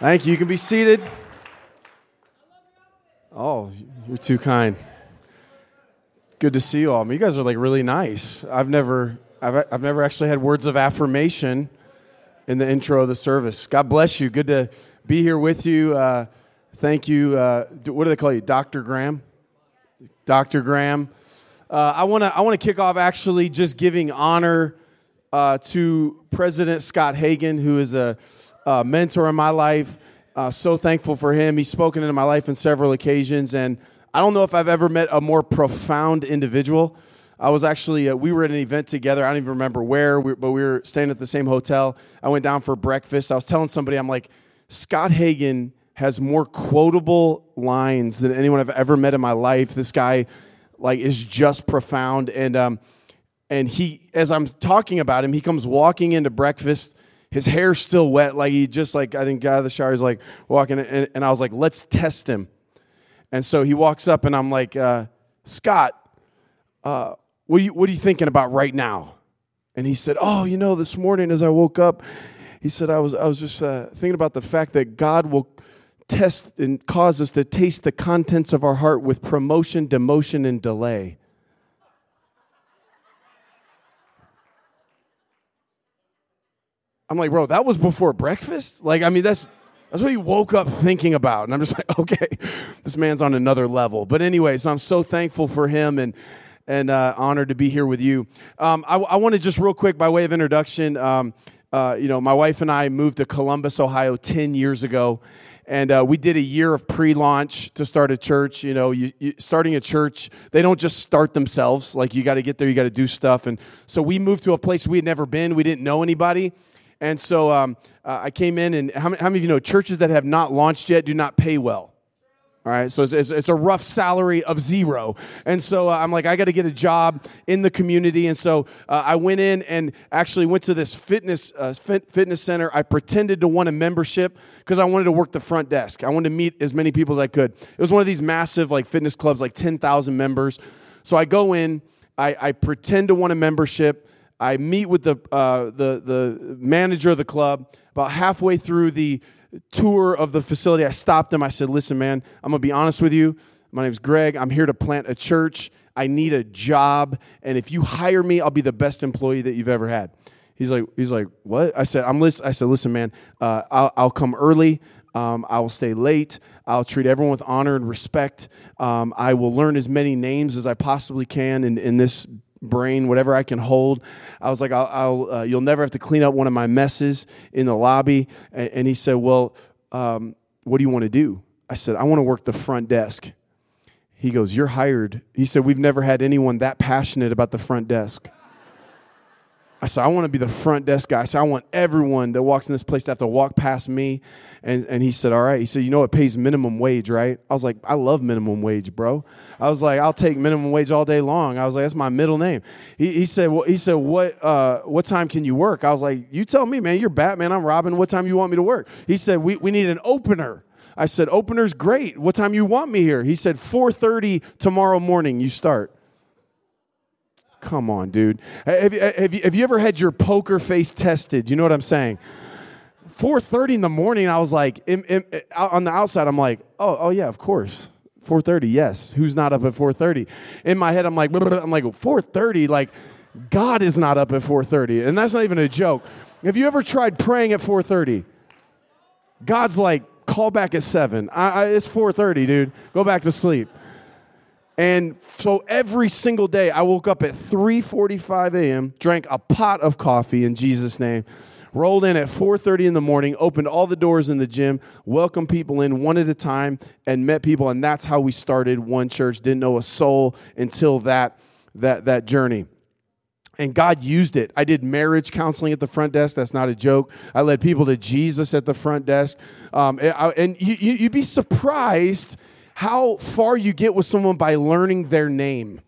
Thank you. You can be seated. Oh, you're too kind. Good to see you all. I mean, you guys are like really nice. I've never, I've, I've never actually had words of affirmation in the intro of the service. God bless you. Good to be here with you. Uh, thank you. Uh, what do they call you, Dr. Graham? Dr. Graham. Uh, I want to, I want to kick off actually just giving honor uh, to President Scott Hagan, who is a uh, mentor in my life. Uh, so thankful for him. He's spoken into my life on several occasions, and I don't know if I've ever met a more profound individual. I was actually, uh, we were at an event together. I don't even remember where, we, but we were staying at the same hotel. I went down for breakfast. I was telling somebody, I'm like, Scott Hagan has more quotable lines than anyone I've ever met in my life. This guy, like, is just profound. And, um, and he, as I'm talking about him, he comes walking into breakfast his hair's still wet, like he just like I think got out of the shower. He's like walking, and, and I was like, let's test him. And so he walks up, and I'm like, uh, Scott, uh, what are you what are you thinking about right now? And he said, Oh, you know, this morning as I woke up, he said I was I was just uh, thinking about the fact that God will test and cause us to taste the contents of our heart with promotion, demotion, and delay. I'm like, bro, that was before breakfast? Like, I mean, that's that's what he woke up thinking about. And I'm just like, okay, this man's on another level. But anyways, I'm so thankful for him and and uh, honored to be here with you. Um, I, I want to just real quick, by way of introduction, um, uh, you know, my wife and I moved to Columbus, Ohio, 10 years ago. And uh, we did a year of pre-launch to start a church. You know, you, you, starting a church, they don't just start themselves. Like you got to get there, you got to do stuff. And so we moved to a place we had never been. We didn't know anybody. And so um, uh, I came in, and how many, how many, of you know churches that have not launched yet do not pay well? All right, so it's, it's, it's a rough salary of zero. And so uh, I'm like, I got to get a job in the community. And so uh, I went in and actually went to this fitness, uh, fit, fitness center. I pretended to want a membership because I wanted to work the front desk. I wanted to meet as many people as I could. It was one of these massive like fitness clubs, like 10,000 members. So I go in, I, I pretend to want a membership. I meet with the, uh, the, the manager of the club. About halfway through the tour of the facility, I stopped him. I said, Listen, man, I'm going to be honest with you. My name's Greg. I'm here to plant a church. I need a job. And if you hire me, I'll be the best employee that you've ever had. He's like, he's like, what? I said, I'm listen. I said, listen, man, uh, I'll, I'll come early. Um, I will stay late. I'll treat everyone with honor and respect. Um, I will learn as many names as I possibly can in, in this brain, whatever I can hold. I was like, I'll, I'll uh, you'll never have to clean up one of my messes in the lobby. And, and he said, Well, um, what do you want to do? I said, I want to work the front desk. He goes, You're hired. He said, We've never had anyone that passionate about the front desk. I said, I want to be the front desk guy. I said, I want everyone that walks in this place to have to walk past me. And, and he said, All right. He said, You know, it pays minimum wage, right? I was like, I love minimum wage, bro. I was like, I'll take minimum wage all day long. I was like, That's my middle name. He, he said, Well, he said, what, uh, what time can you work? I was like, You tell me, man. You're Batman. I'm Robin. What time you want me to work? He said, We, we need an opener. I said, Opener's great. What time you want me here? He said, 4.30 tomorrow morning you start. Come on, dude. Have you, have, have you ever had your poker face tested? You know what I'm saying? 4.30 in the morning, I was like, in, in, on the outside, I'm like, oh, oh yeah, of course. 4.30, yes. Who's not up at 4.30? In my head, I'm like, I'm like, 4.30? Like, God is not up at 4.30. And that's not even a joke. Have you ever tried praying at 4.30? God's like, call back at 7. I, I, it's 4.30, dude. Go back to sleep. And so every single day I woke up at 3:45 a.m., drank a pot of coffee in Jesus name, rolled in at 4:30 in the morning, opened all the doors in the gym, welcomed people in one at a time and met people and that's how we started one church. Didn't know a soul until that that that journey. And God used it. I did marriage counseling at the front desk. That's not a joke. I led people to Jesus at the front desk. Um, and you, you'd be surprised how far you get with someone by learning their name.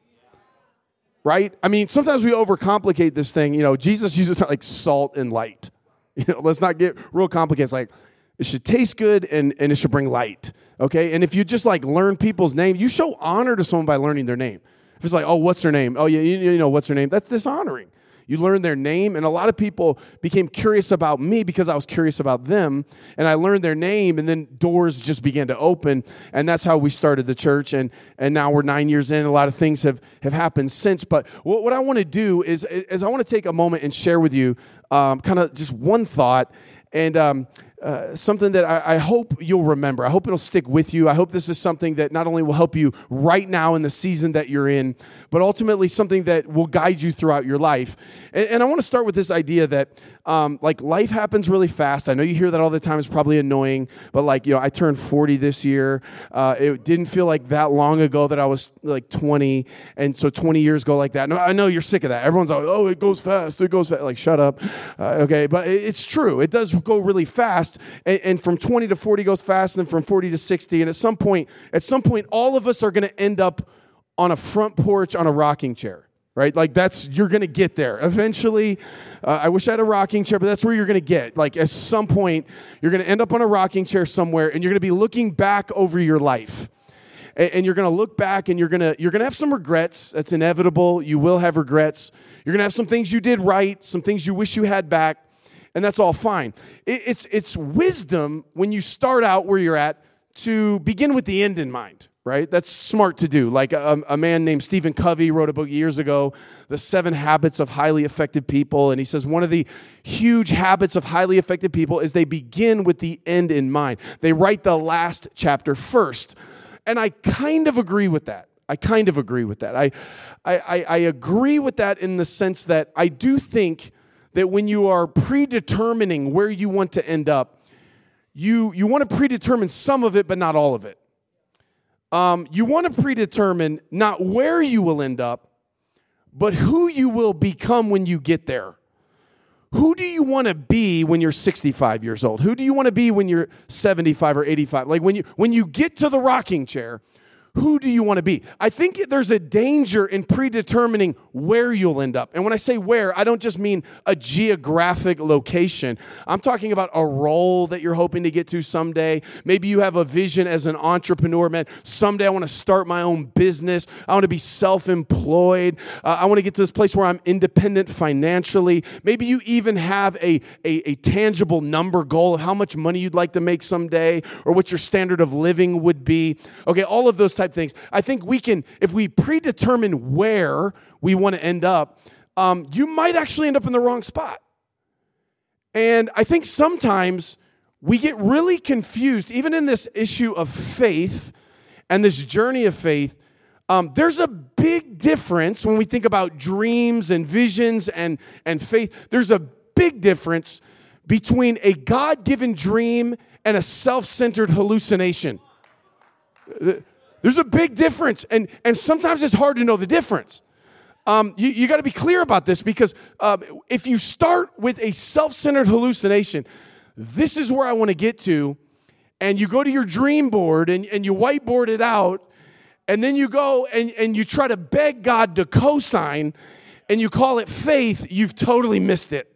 Right? I mean, sometimes we overcomplicate this thing. You know, Jesus uses like salt and light. You know, let's not get real complicated. It's like it should taste good and, and it should bring light. Okay? And if you just like learn people's name, you show honor to someone by learning their name. If it's like, oh, what's their name? Oh, yeah, you, you know, what's her name? That's dishonoring. You learn their name, and a lot of people became curious about me because I was curious about them. And I learned their name, and then doors just began to open. And that's how we started the church. And, and now we're nine years in. A lot of things have, have happened since. But what, what I want to do is, is I want to take a moment and share with you um, kind of just one thought. And um, uh, something that I, I, hope you'll remember. I hope it'll stick with you. I hope this is something that not only will help you right now in the season that you're in, but ultimately something that will guide you throughout your life. And, and I want to start with this idea that um, like life happens really fast. I know you hear that all the time. It's probably annoying, but like you know, I turned 40 this year. Uh, it didn't feel like that long ago that I was like 20, and so 20 years go like that. No, I know you're sick of that. Everyone's like, oh, it goes fast. It goes fast. Like, shut up. Uh, okay, but it's true. It does go really fast, and, and from 20 to 40 goes fast, and from 40 to 60, and at some point, at some point, all of us are going to end up on a front porch on a rocking chair right? Like that's you're gonna get there eventually. Uh, I wish I had a rocking chair, but that's where you're gonna get. Like at some point, you're gonna end up on a rocking chair somewhere, and you're gonna be looking back over your life, and, and you're gonna look back, and you're gonna you're gonna have some regrets. That's inevitable. You will have regrets. You're gonna have some things you did right, some things you wish you had back. And that's all fine. It, it's, it's wisdom when you start out where you're at to begin with the end in mind, right? That's smart to do. Like a, a, man named Stephen Covey wrote a book years ago, The Seven Habits of Highly Effective People. And he says one of the huge habits of highly effective people is they begin with the end in mind. They write the last chapter first. And I kind of agree with that. I kind of agree with that. I, I, I agree with that in the sense that I do think that when you are predetermining where you want to end up, you, you want to predetermine some of it, but not all of it. Um, you want to predetermine not where you will end up, but who you will become when you get there. Who do you want to be when you're 65 years old? Who do you want to be when you're 75 or 85? Like when you when you get to the rocking chair, who do you want to be? I think there's a danger in predetermining where you'll end up. And when I say where, I don't just mean a geographic location. I'm talking about a role that you're hoping to get to someday. Maybe you have a vision as an entrepreneur, man. Someday I want to start my own business. I want to be self employed. Uh, I want to get to this place where I'm independent financially. Maybe you even have a, a, a tangible number goal of how much money you'd like to make someday or what your standard of living would be. Okay, all of those types type things. I think we can, if we predetermine where we want to end up, um, you might actually end up in the wrong spot. And I think sometimes we get really confused, even in this issue of faith and this journey of faith. Um, there's a big difference when we think about dreams and visions and, and faith. There's a big difference between a God given dream and a self centered hallucination. There's a big difference, and, and sometimes it's hard to know the difference. Um, you, you got to be clear about this because um, if you start with a self centered hallucination, this is where I want to get to, and you go to your dream board and, and you whiteboard it out, and then you go and, and you try to beg God to co sign, and you call it faith, you've totally missed it.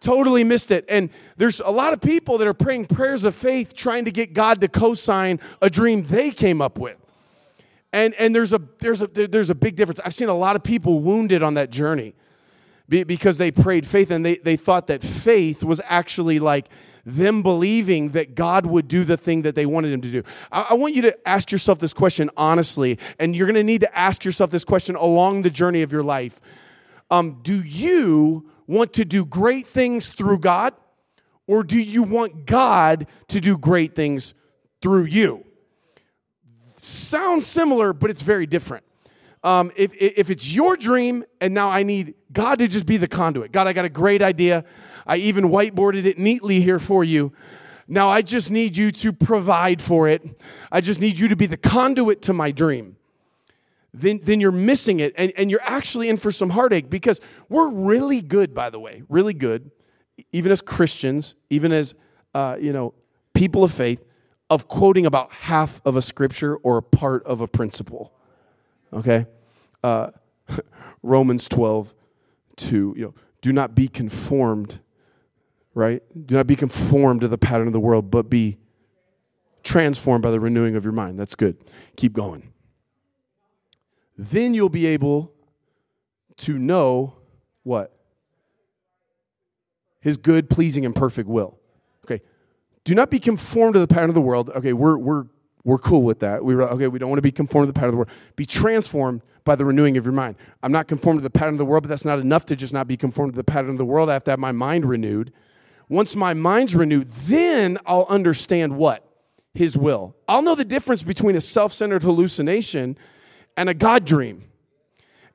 Totally missed it. And there's a lot of people that are praying prayers of faith trying to get God to co sign a dream they came up with. And, and there's, a, there's, a, there's a big difference. I've seen a lot of people wounded on that journey because they prayed faith and they, they thought that faith was actually like them believing that God would do the thing that they wanted him to do. I, I want you to ask yourself this question honestly, and you're going to need to ask yourself this question along the journey of your life. Um, do you want to do great things through God, or do you want God to do great things through you? Sounds similar, but it's very different. Um, if, if it's your dream and now I need God to just be the conduit, God, I got a great idea. I even whiteboarded it neatly here for you. Now I just need you to provide for it. I just need you to be the conduit to my dream. Then, then you're missing it and, and you're actually in for some heartache because we're really good, by the way, really good, even as Christians, even as, uh, you know, people of faith of quoting about half of a scripture or a part of a principle. Okay? Uh, Romans 12, 2, you know, do not be conformed, right? Do not be conformed to the pattern of the world, but be transformed by the renewing of your mind. That's good. Keep going. Then you'll be able to know what? his good, pleasing, and perfect will. Do not be conformed to the pattern of the world. Okay, we're, we're, we're cool with that. We, okay, we don't want to be conformed to the pattern of the world. Be transformed by the renewing of your mind. I'm not conformed to the pattern of the world, but that's not enough to just not be conformed to the pattern of the world. I have to have my mind renewed. Once my mind's renewed, then I'll understand what? His will. I'll know the difference between a self centered hallucination and a God dream.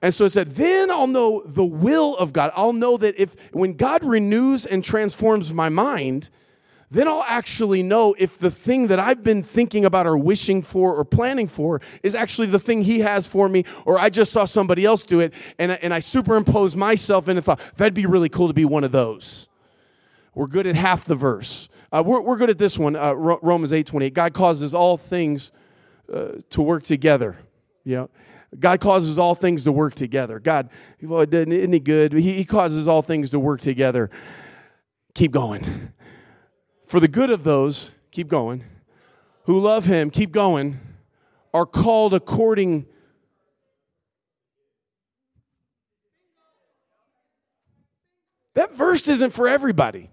And so it said, then I'll know the will of God. I'll know that if when God renews and transforms my mind, then I'll actually know if the thing that I've been thinking about or wishing for or planning for is actually the thing He has for me, or I just saw somebody else do it and, and I superimpose myself in and thought, that'd be really cool to be one of those. We're good at half the verse. Uh, we're, we're good at this one, uh, Romans 8 28. God causes all things uh, to work together. You know, God causes all things to work together. God, well, isn't He good? He, he causes all things to work together. Keep going. For the good of those, keep going, who love Him, keep going, are called according That verse isn't for everybody.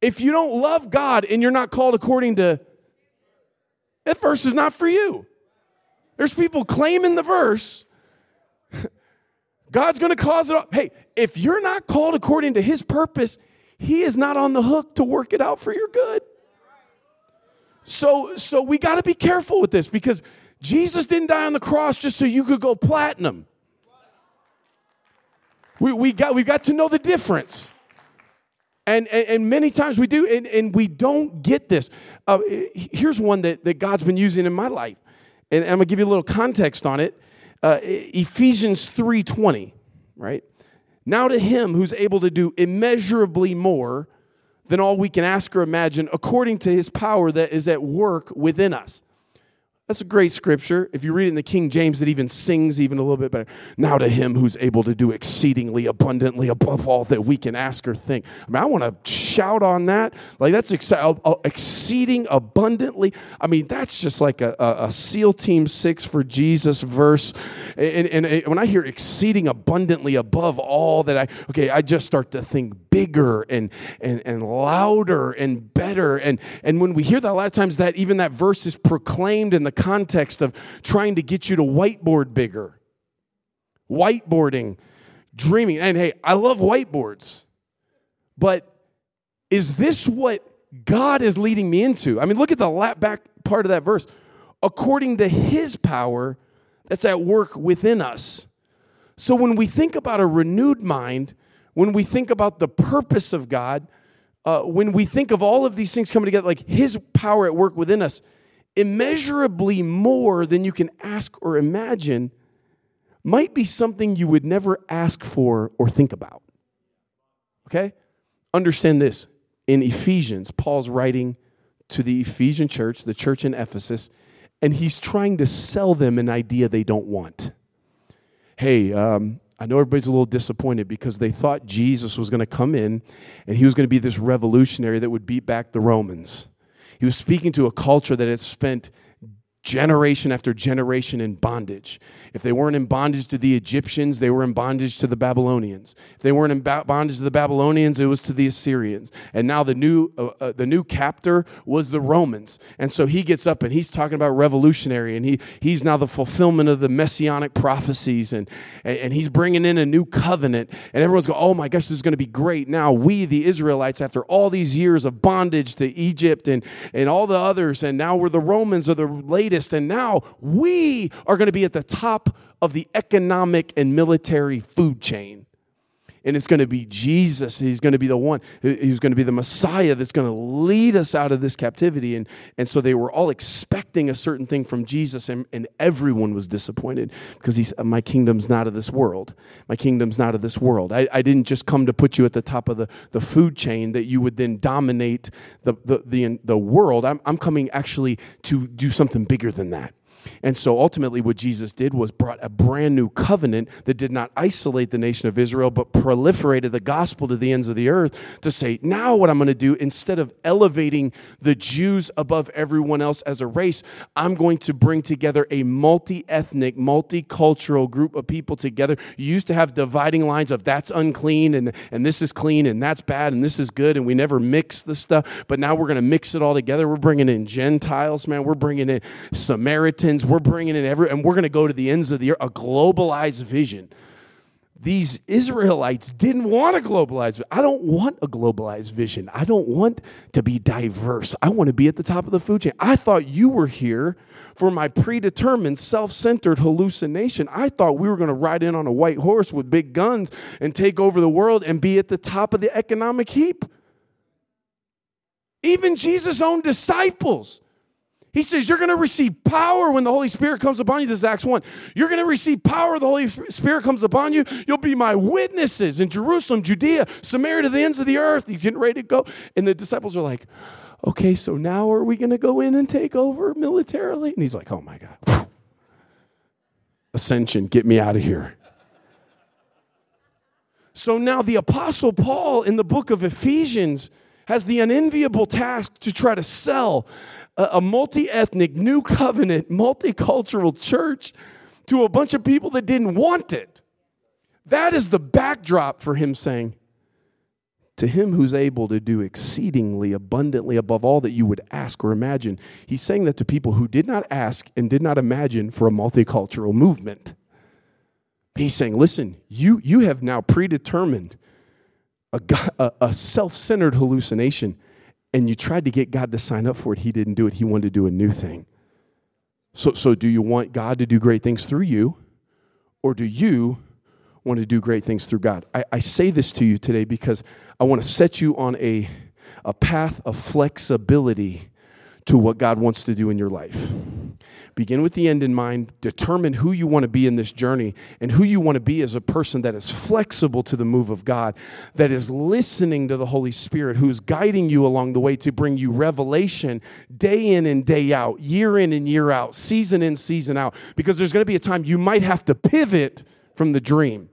If you don't love God and you're not called according to, that verse is not for you. There's people claiming the verse. God's going to cause it all. Hey, if you're not called according to his purpose, he is not on the hook to work it out for your good. So so we got to be careful with this because Jesus didn't die on the cross just so you could go platinum. We, we got we got to know the difference. And, and, and, many times we do, and, and we don't get this. Uh, here's one that, that God's been using in my life and I'm gonna give you a little context on it. Uh, Ephesians 3:20, right? Now to him who's able to do immeasurably more than all we can ask or imagine, according to his power that is at work within us. That's a great scripture. If you read it in the King James, it even sings even a little bit better. Now to him who's able to do exceedingly abundantly above all that we can ask or think. I mean, I want to shout on that. Like that's ex- uh, uh, exceeding abundantly. I mean, that's just like a, a, a SEAL Team Six for Jesus verse. And, and, and when I hear exceeding abundantly above all that I, okay, I just start to think bigger and, and, and louder and better. And, and when we hear that, a lot of times that even that verse is proclaimed in the context of trying to get you to whiteboard bigger. Whiteboarding, dreaming. And hey, I love whiteboards. But is this what God is leading me into? I mean, look at the back part of that verse. According to his power that's at work within us. So when we think about a renewed mind, when we think about the purpose of God, uh, when we think of all of these things coming together, like his power at work within us, immeasurably more than you can ask or imagine might be something you would never ask for or think about. Okay? Understand this. In Ephesians, Paul's writing to the Ephesian church, the church in Ephesus, and he's trying to sell them an idea they don't want. Hey, um, I know everybody's a little disappointed because they thought Jesus was going to come in and he was going to be this revolutionary that would beat back the Romans. He was speaking to a culture that had spent generation after generation in bondage. If they weren't in bondage to the Egyptians, they were in bondage to the Babylonians. If they weren't in bondage to the Babylonians, it was to the Assyrians. And now the new uh, uh, the new captor was the Romans. And so he gets up and he's talking about revolutionary and he he's now the fulfillment of the messianic prophecies and and, and he's bringing in a new covenant and everyone's going, "Oh my gosh, this is going to be great." Now we the Israelites after all these years of bondage to Egypt and and all the others and now we're the Romans are the latest and now we are going to be at the top of the economic and military food chain. And it's going to be Jesus. He's going to be the one who's going to be the Messiah that's going to lead us out of this captivity. And, and so they were all expecting a certain thing from Jesus, and, and everyone was disappointed because he said, My kingdom's not of this world. My kingdom's not of this world. I, I didn't just come to put you at the top of the, the food chain that you would then dominate the, the, the, the world. I'm, I'm coming actually to do something bigger than that. And so ultimately, what Jesus did was brought a brand new covenant that did not isolate the nation of Israel, but proliferated the gospel to the ends of the earth to say, now what I'm going to do, instead of elevating the Jews above everyone else as a race, I'm going to bring together a multi ethnic, multicultural group of people together. You used to have dividing lines of that's unclean and, and this is clean and that's bad and this is good, and we never mix the stuff, but now we're going to mix it all together. We're bringing in Gentiles, man. We're bringing in Samaritans. We're bringing in every, and we're going to go to the ends of the earth, a globalized vision. These Israelites didn't want a globalized. I don't want a globalized vision. I don't want to be diverse. I want to be at the top of the food chain. I thought you were here for my predetermined, self centered hallucination. I thought we were going to ride in on a white horse with big guns and take over the world and be at the top of the economic heap. Even Jesus' own disciples he says, You're going to receive power when the Holy Spirit comes upon you. This is Acts 1. You're going to receive power. The Holy Spirit comes upon you. You'll be my witnesses in Jerusalem, Judea, Samaria, to the ends of the earth. He's getting ready to go. And the disciples are like, Okay, so now are we going to go in and take over militarily? And he's like, Oh my God. Ascension, get me out of here. So now the Apostle Paul in the book of Ephesians has the unenviable task to try to sell a, a multi ethnic, new covenant, multicultural church to a bunch of people that didn't want it. That is the backdrop for him saying, to him who's able to do exceedingly abundantly above all that you would ask or imagine. He's saying that to people who did not ask and did not imagine for a multicultural movement. He's saying, listen, you, you have now predetermined a, a, a self centered hallucination and you tried to get God to sign up for it, He didn't do it. He wanted to do a new thing. So, so do you want God to do great things through you, or do you want to do great things through God? I, I say this to you today because I want to set you on a, a path of flexibility to what God wants to do in your life. Begin with the end in mind. Determine who you want to be in this journey and who you want to be as a person that is flexible to the move of God, that is listening to the Holy Spirit, who's guiding you along the way to bring you revelation day in and day out, year in and year out, season in, season out. Because there's going to be a time you might have to pivot from the dream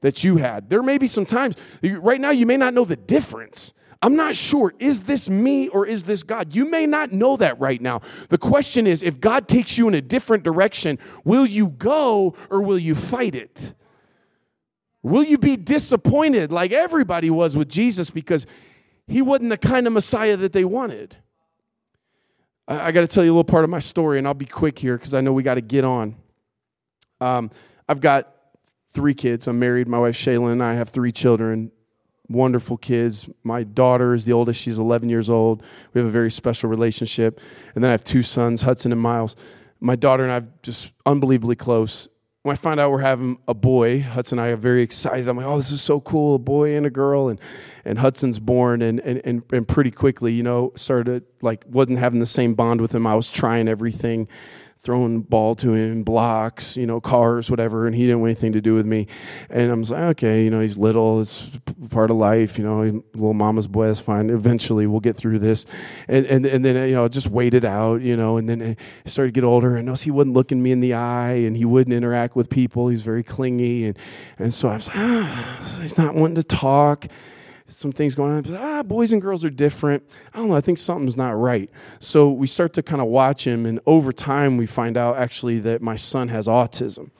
that you had. There may be some times, right now, you may not know the difference. I'm not sure, is this me or is this God? You may not know that right now. The question is if God takes you in a different direction, will you go or will you fight it? Will you be disappointed like everybody was with Jesus because he wasn't the kind of Messiah that they wanted? I, I got to tell you a little part of my story, and I'll be quick here because I know we got to get on. Um, I've got three kids. I'm married. My wife Shaylin and I have three children wonderful kids. My daughter is the oldest, she's 11 years old. We have a very special relationship. And then I have two sons, Hudson and Miles. My daughter and I are just unbelievably close. When I find out we're having a boy, Hudson and I are very excited. I'm like, oh, this is so cool, a boy and a girl. And, and Hudson's born and, and, and, and pretty quickly, you know, started like, wasn't having the same bond with him. I was trying everything throwing ball to him, blocks, you know, cars, whatever, and he didn't want anything to do with me. And I'm like, okay, you know, he's little, it's part of life, you know, little mama's boy, that's fine. Eventually we'll get through this. And, and, and then, you know, just waited out, you know, and then he started to get older and notice he wouldn't look in me in the eye and he wouldn't interact with people. He's very clingy. And, and so I was like, ah, he's not wanting to talk some things going on. Ah, boys and girls are different. I don't know. I think something's not right. So we start to kind of watch him, and over time, we find out actually that my son has autism.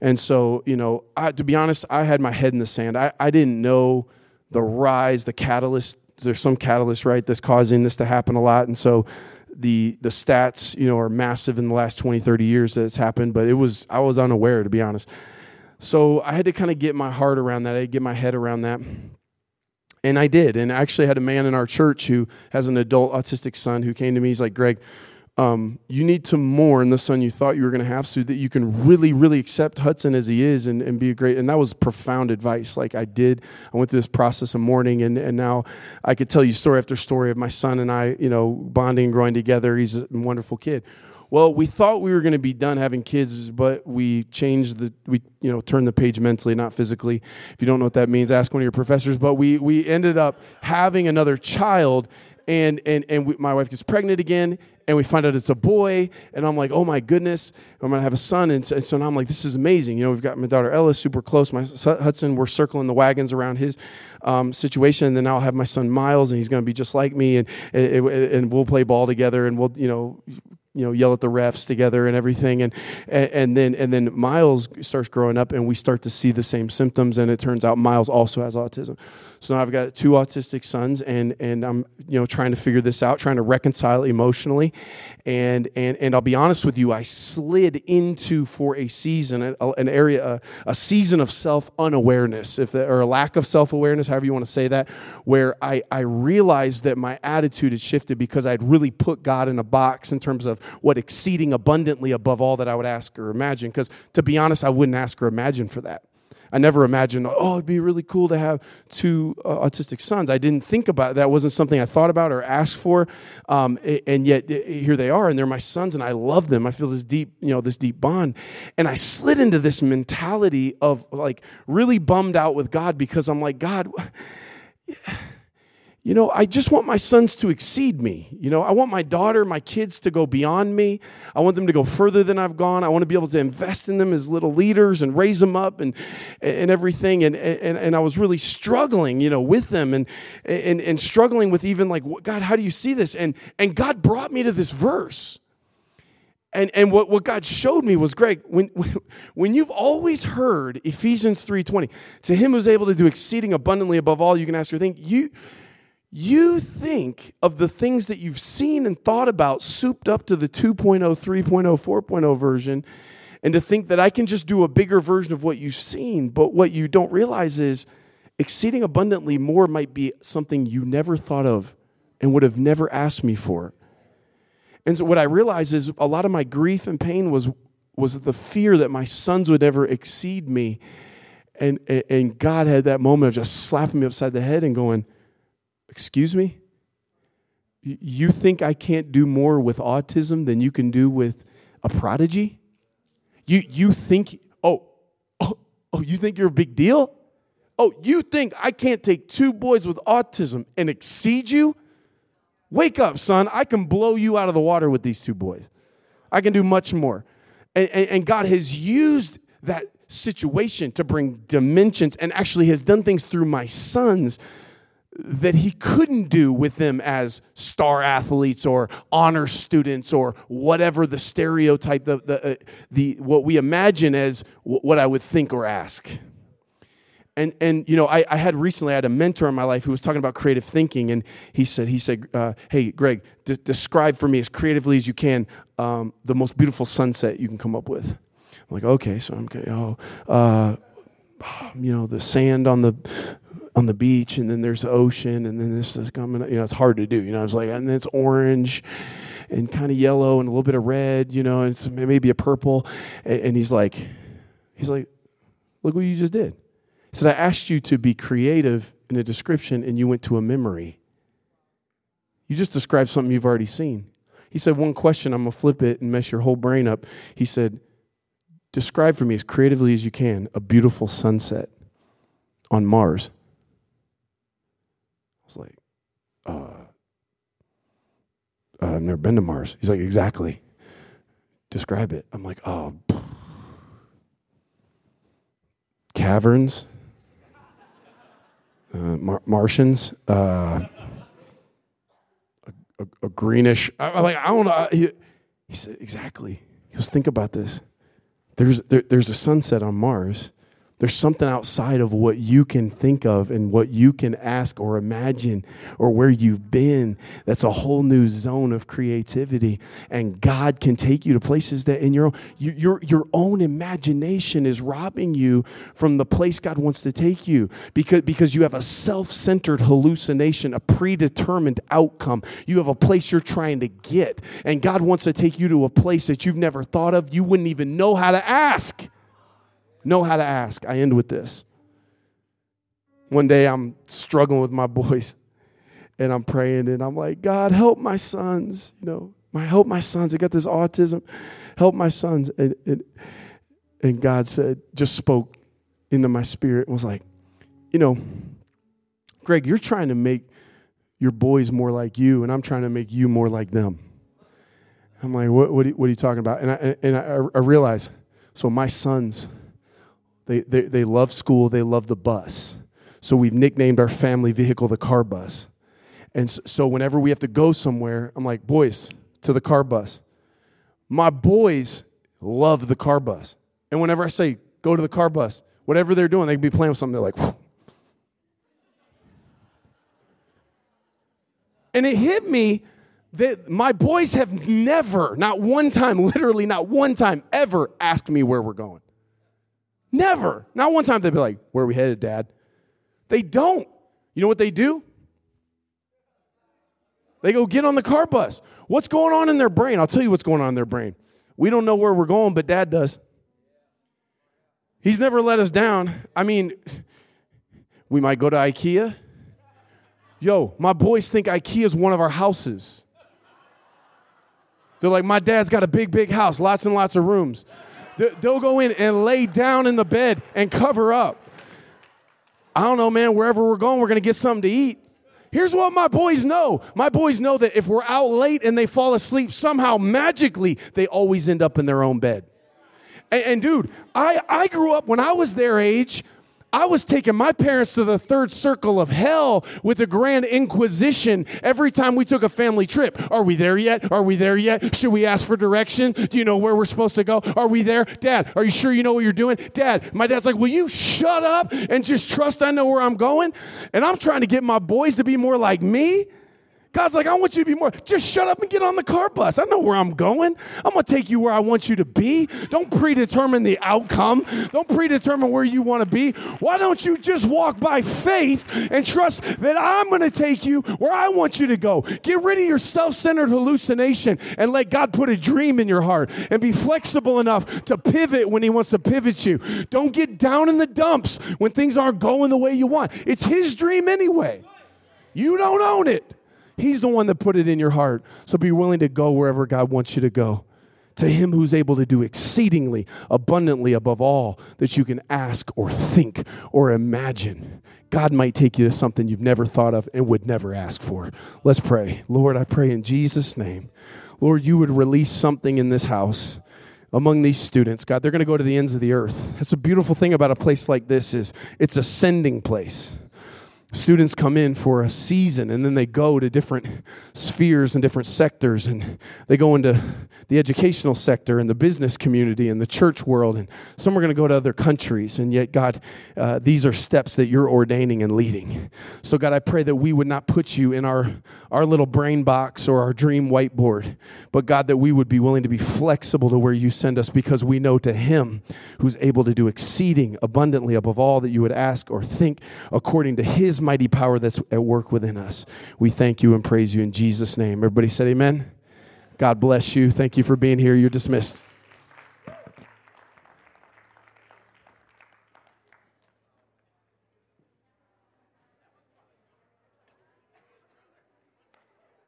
And so, you know, I, to be honest, I had my head in the sand. I, I didn't know the rise, the catalyst. There's some catalyst, right, that's causing this to happen a lot. And so the the stats, you know, are massive in the last 20, 30 years that it's happened, but it was I was unaware to be honest. So I had to kind of get my heart around that. I had to get my head around that. And I did. And I actually had a man in our church who has an adult autistic son who came to me. He's like, Greg, um, you need to mourn the son you thought you were going to have so that you can really, really accept Hudson as he is and, and be a great. And that was profound advice. Like I did, I went through this process of mourning, and, and now I could tell you story after story of my son and I, you know, bonding and growing together. He's a wonderful kid. Well, we thought we were going to be done having kids, but we changed the we you know turned the page mentally, not physically. If you don't know what that means, ask one of your professors. But we we ended up having another child, and and and we, my wife gets pregnant again, and we find out it's a boy, and I'm like, oh my goodness, I'm gonna have a son, and so, and so now I'm like, this is amazing. You know, we've got my daughter Ella super close, my son Hudson, we're circling the wagons around his um, situation, and then I'll have my son Miles, and he's gonna be just like me, and, and and we'll play ball together, and we'll you know you know yell at the refs together and everything. And, and then and then miles starts growing up and we start to see the same symptoms. And it turns out miles also has autism so now i've got two autistic sons and and i'm you know trying to figure this out trying to reconcile emotionally and and and i'll be honest with you i slid into for a season an area a, a season of self unawareness if or a lack of self awareness however you want to say that where i i realized that my attitude had shifted because i'd really put god in a box in terms of what exceeding abundantly above all that I would ask or imagine. Because to be honest, I wouldn't ask or imagine for that. I never imagined, oh, it'd be really cool to have two uh, autistic sons. I didn't think about it. that. wasn't something I thought about or asked for, um, and yet here they are, and they're my sons, and I love them. I feel this deep, you know, this deep bond, and I slid into this mentality of like really bummed out with God because I'm like, God. You know, I just want my sons to exceed me. You know, I want my daughter, my kids to go beyond me. I want them to go further than I've gone. I want to be able to invest in them as little leaders and raise them up and, and everything. And, and, and I was really struggling, you know, with them and, and, and struggling with even like, God, how do you see this? And, and God brought me to this verse. And, and what, what God showed me was, Greg, when, when you've always heard Ephesians 3.20, to him who's able to do exceeding abundantly above all you can ask or think, you, you think of the things that you've seen and thought about souped up to the 2.0, 3.0, 4.0 version, and to think that I can just do a bigger version of what you've seen. But what you don't realize is exceeding abundantly more might be something you never thought of and would have never asked me for. And so what I realized is a lot of my grief and pain was was the fear that my sons would ever exceed me. And, and God had that moment of just slapping me upside the head and going, Excuse me? You think I can't do more with autism than you can do with a prodigy? You, you think, oh, oh, oh, you think you're a big deal? Oh, you think I can't take two boys with autism and exceed you? Wake up, son. I can blow you out of the water with these two boys. I can do much more. And, and, and God has used that situation to bring dimensions and actually has done things through my sons that he couldn't do with them as star athletes or honor students or whatever the stereotype the, the, uh, the what we imagine as w- what i would think or ask. And and you know I, I had recently i had a mentor in my life who was talking about creative thinking and he said he said uh, hey greg de- describe for me as creatively as you can um, the most beautiful sunset you can come up with. I'm like okay. So i'm okay oh uh, you know the sand on the on the beach, and then there's the ocean, and then this is coming. You know, it's hard to do. You know, it's like, and then it's orange, and kind of yellow, and a little bit of red. You know, and it's maybe a purple. And, and he's like, he's like, look what you just did. He said, I asked you to be creative in a description, and you went to a memory. You just described something you've already seen. He said, one question, I'm gonna flip it and mess your whole brain up. He said, describe for me as creatively as you can a beautiful sunset on Mars was like, uh, uh, I've never been to Mars. He's like, exactly. Describe it. I'm like, oh, caverns, uh, Mar- Martians, uh, a, a, a, greenish. I, am like, I don't know. He, he, said, exactly. He goes, think about this. There's there, there's a sunset on Mars there's something outside of what you can think of and what you can ask or imagine or where you've been. That's a whole new zone of creativity. And God can take you to places that in your own, you, your, your own imagination is robbing you from the place God wants to take you because, because you have a self centered hallucination, a predetermined outcome. You have a place you're trying to get. And God wants to take you to a place that you've never thought of. You wouldn't even know how to ask know how to ask. I end with this. One day I'm struggling with my boys and I'm praying and I'm like, God, help my sons. You know, my help my sons. They got this autism. Help my sons. And, and, and God said, just spoke into my spirit and was like, you know, Greg, you're trying to make your boys more like you, and I'm trying to make you more like them. I'm like, what, what, are, you, what are you talking about? And I, and I, I realize, so my sons, they, they, they love school, they love the bus. So we've nicknamed our family vehicle the car bus. And so whenever we have to go somewhere, I'm like, boys, to the car bus. My boys love the car bus. And whenever I say, go to the car bus, whatever they're doing, they could be playing with something, they're like, Whew. and it hit me that my boys have never, not one time, literally not one time, ever asked me where we're going. Never. Not one time they'd be like, Where are we headed, Dad? They don't. You know what they do? They go get on the car bus. What's going on in their brain? I'll tell you what's going on in their brain. We don't know where we're going, but dad does. He's never let us down. I mean, we might go to IKEA. Yo, my boys think IKEA is one of our houses. They're like, my dad's got a big, big house, lots and lots of rooms. They'll go in and lay down in the bed and cover up. I don't know, man, wherever we're going, we're going to get something to eat. Here's what my boys know. My boys know that if we're out late and they fall asleep, somehow magically they always end up in their own bed. And, and dude, I, I grew up when I was their age, I was taking my parents to the third circle of hell with the Grand Inquisition every time we took a family trip. Are we there yet? Are we there yet? Should we ask for direction? Do you know where we're supposed to go? Are we there? Dad, are you sure you know what you're doing? Dad, my dad's like, Will you shut up and just trust I know where I'm going? And I'm trying to get my boys to be more like me. God's like, I want you to be more. Just shut up and get on the car bus. I know where I'm going. I'm going to take you where I want you to be. Don't predetermine the outcome. Don't predetermine where you want to be. Why don't you just walk by faith and trust that I'm going to take you where I want you to go? Get rid of your self centered hallucination and let God put a dream in your heart and be flexible enough to pivot when He wants to pivot you. Don't get down in the dumps when things aren't going the way you want. It's His dream anyway. You don't own it. He's the one that put it in your heart. So be willing to go wherever God wants you to go. To him who's able to do exceedingly abundantly above all that you can ask or think or imagine. God might take you to something you've never thought of and would never ask for. Let's pray. Lord, I pray in Jesus' name. Lord, you would release something in this house among these students god they're going to go to the ends of the earth that's a beautiful thing about a place like this is it's a sending place students come in for a season and then they go to different spheres and different sectors and they go into the educational sector and the business community and the church world and some are going to go to other countries and yet god uh, these are steps that you're ordaining and leading. So god i pray that we would not put you in our our little brain box or our dream whiteboard but god that we would be willing to be flexible to where you send us because we know to him who's able to do exceeding abundantly above all that you would ask or think according to mighty power that's at work within us. We thank you and praise you in Jesus' name. Everybody said amen. God bless you. Thank you for being here. You're dismissed.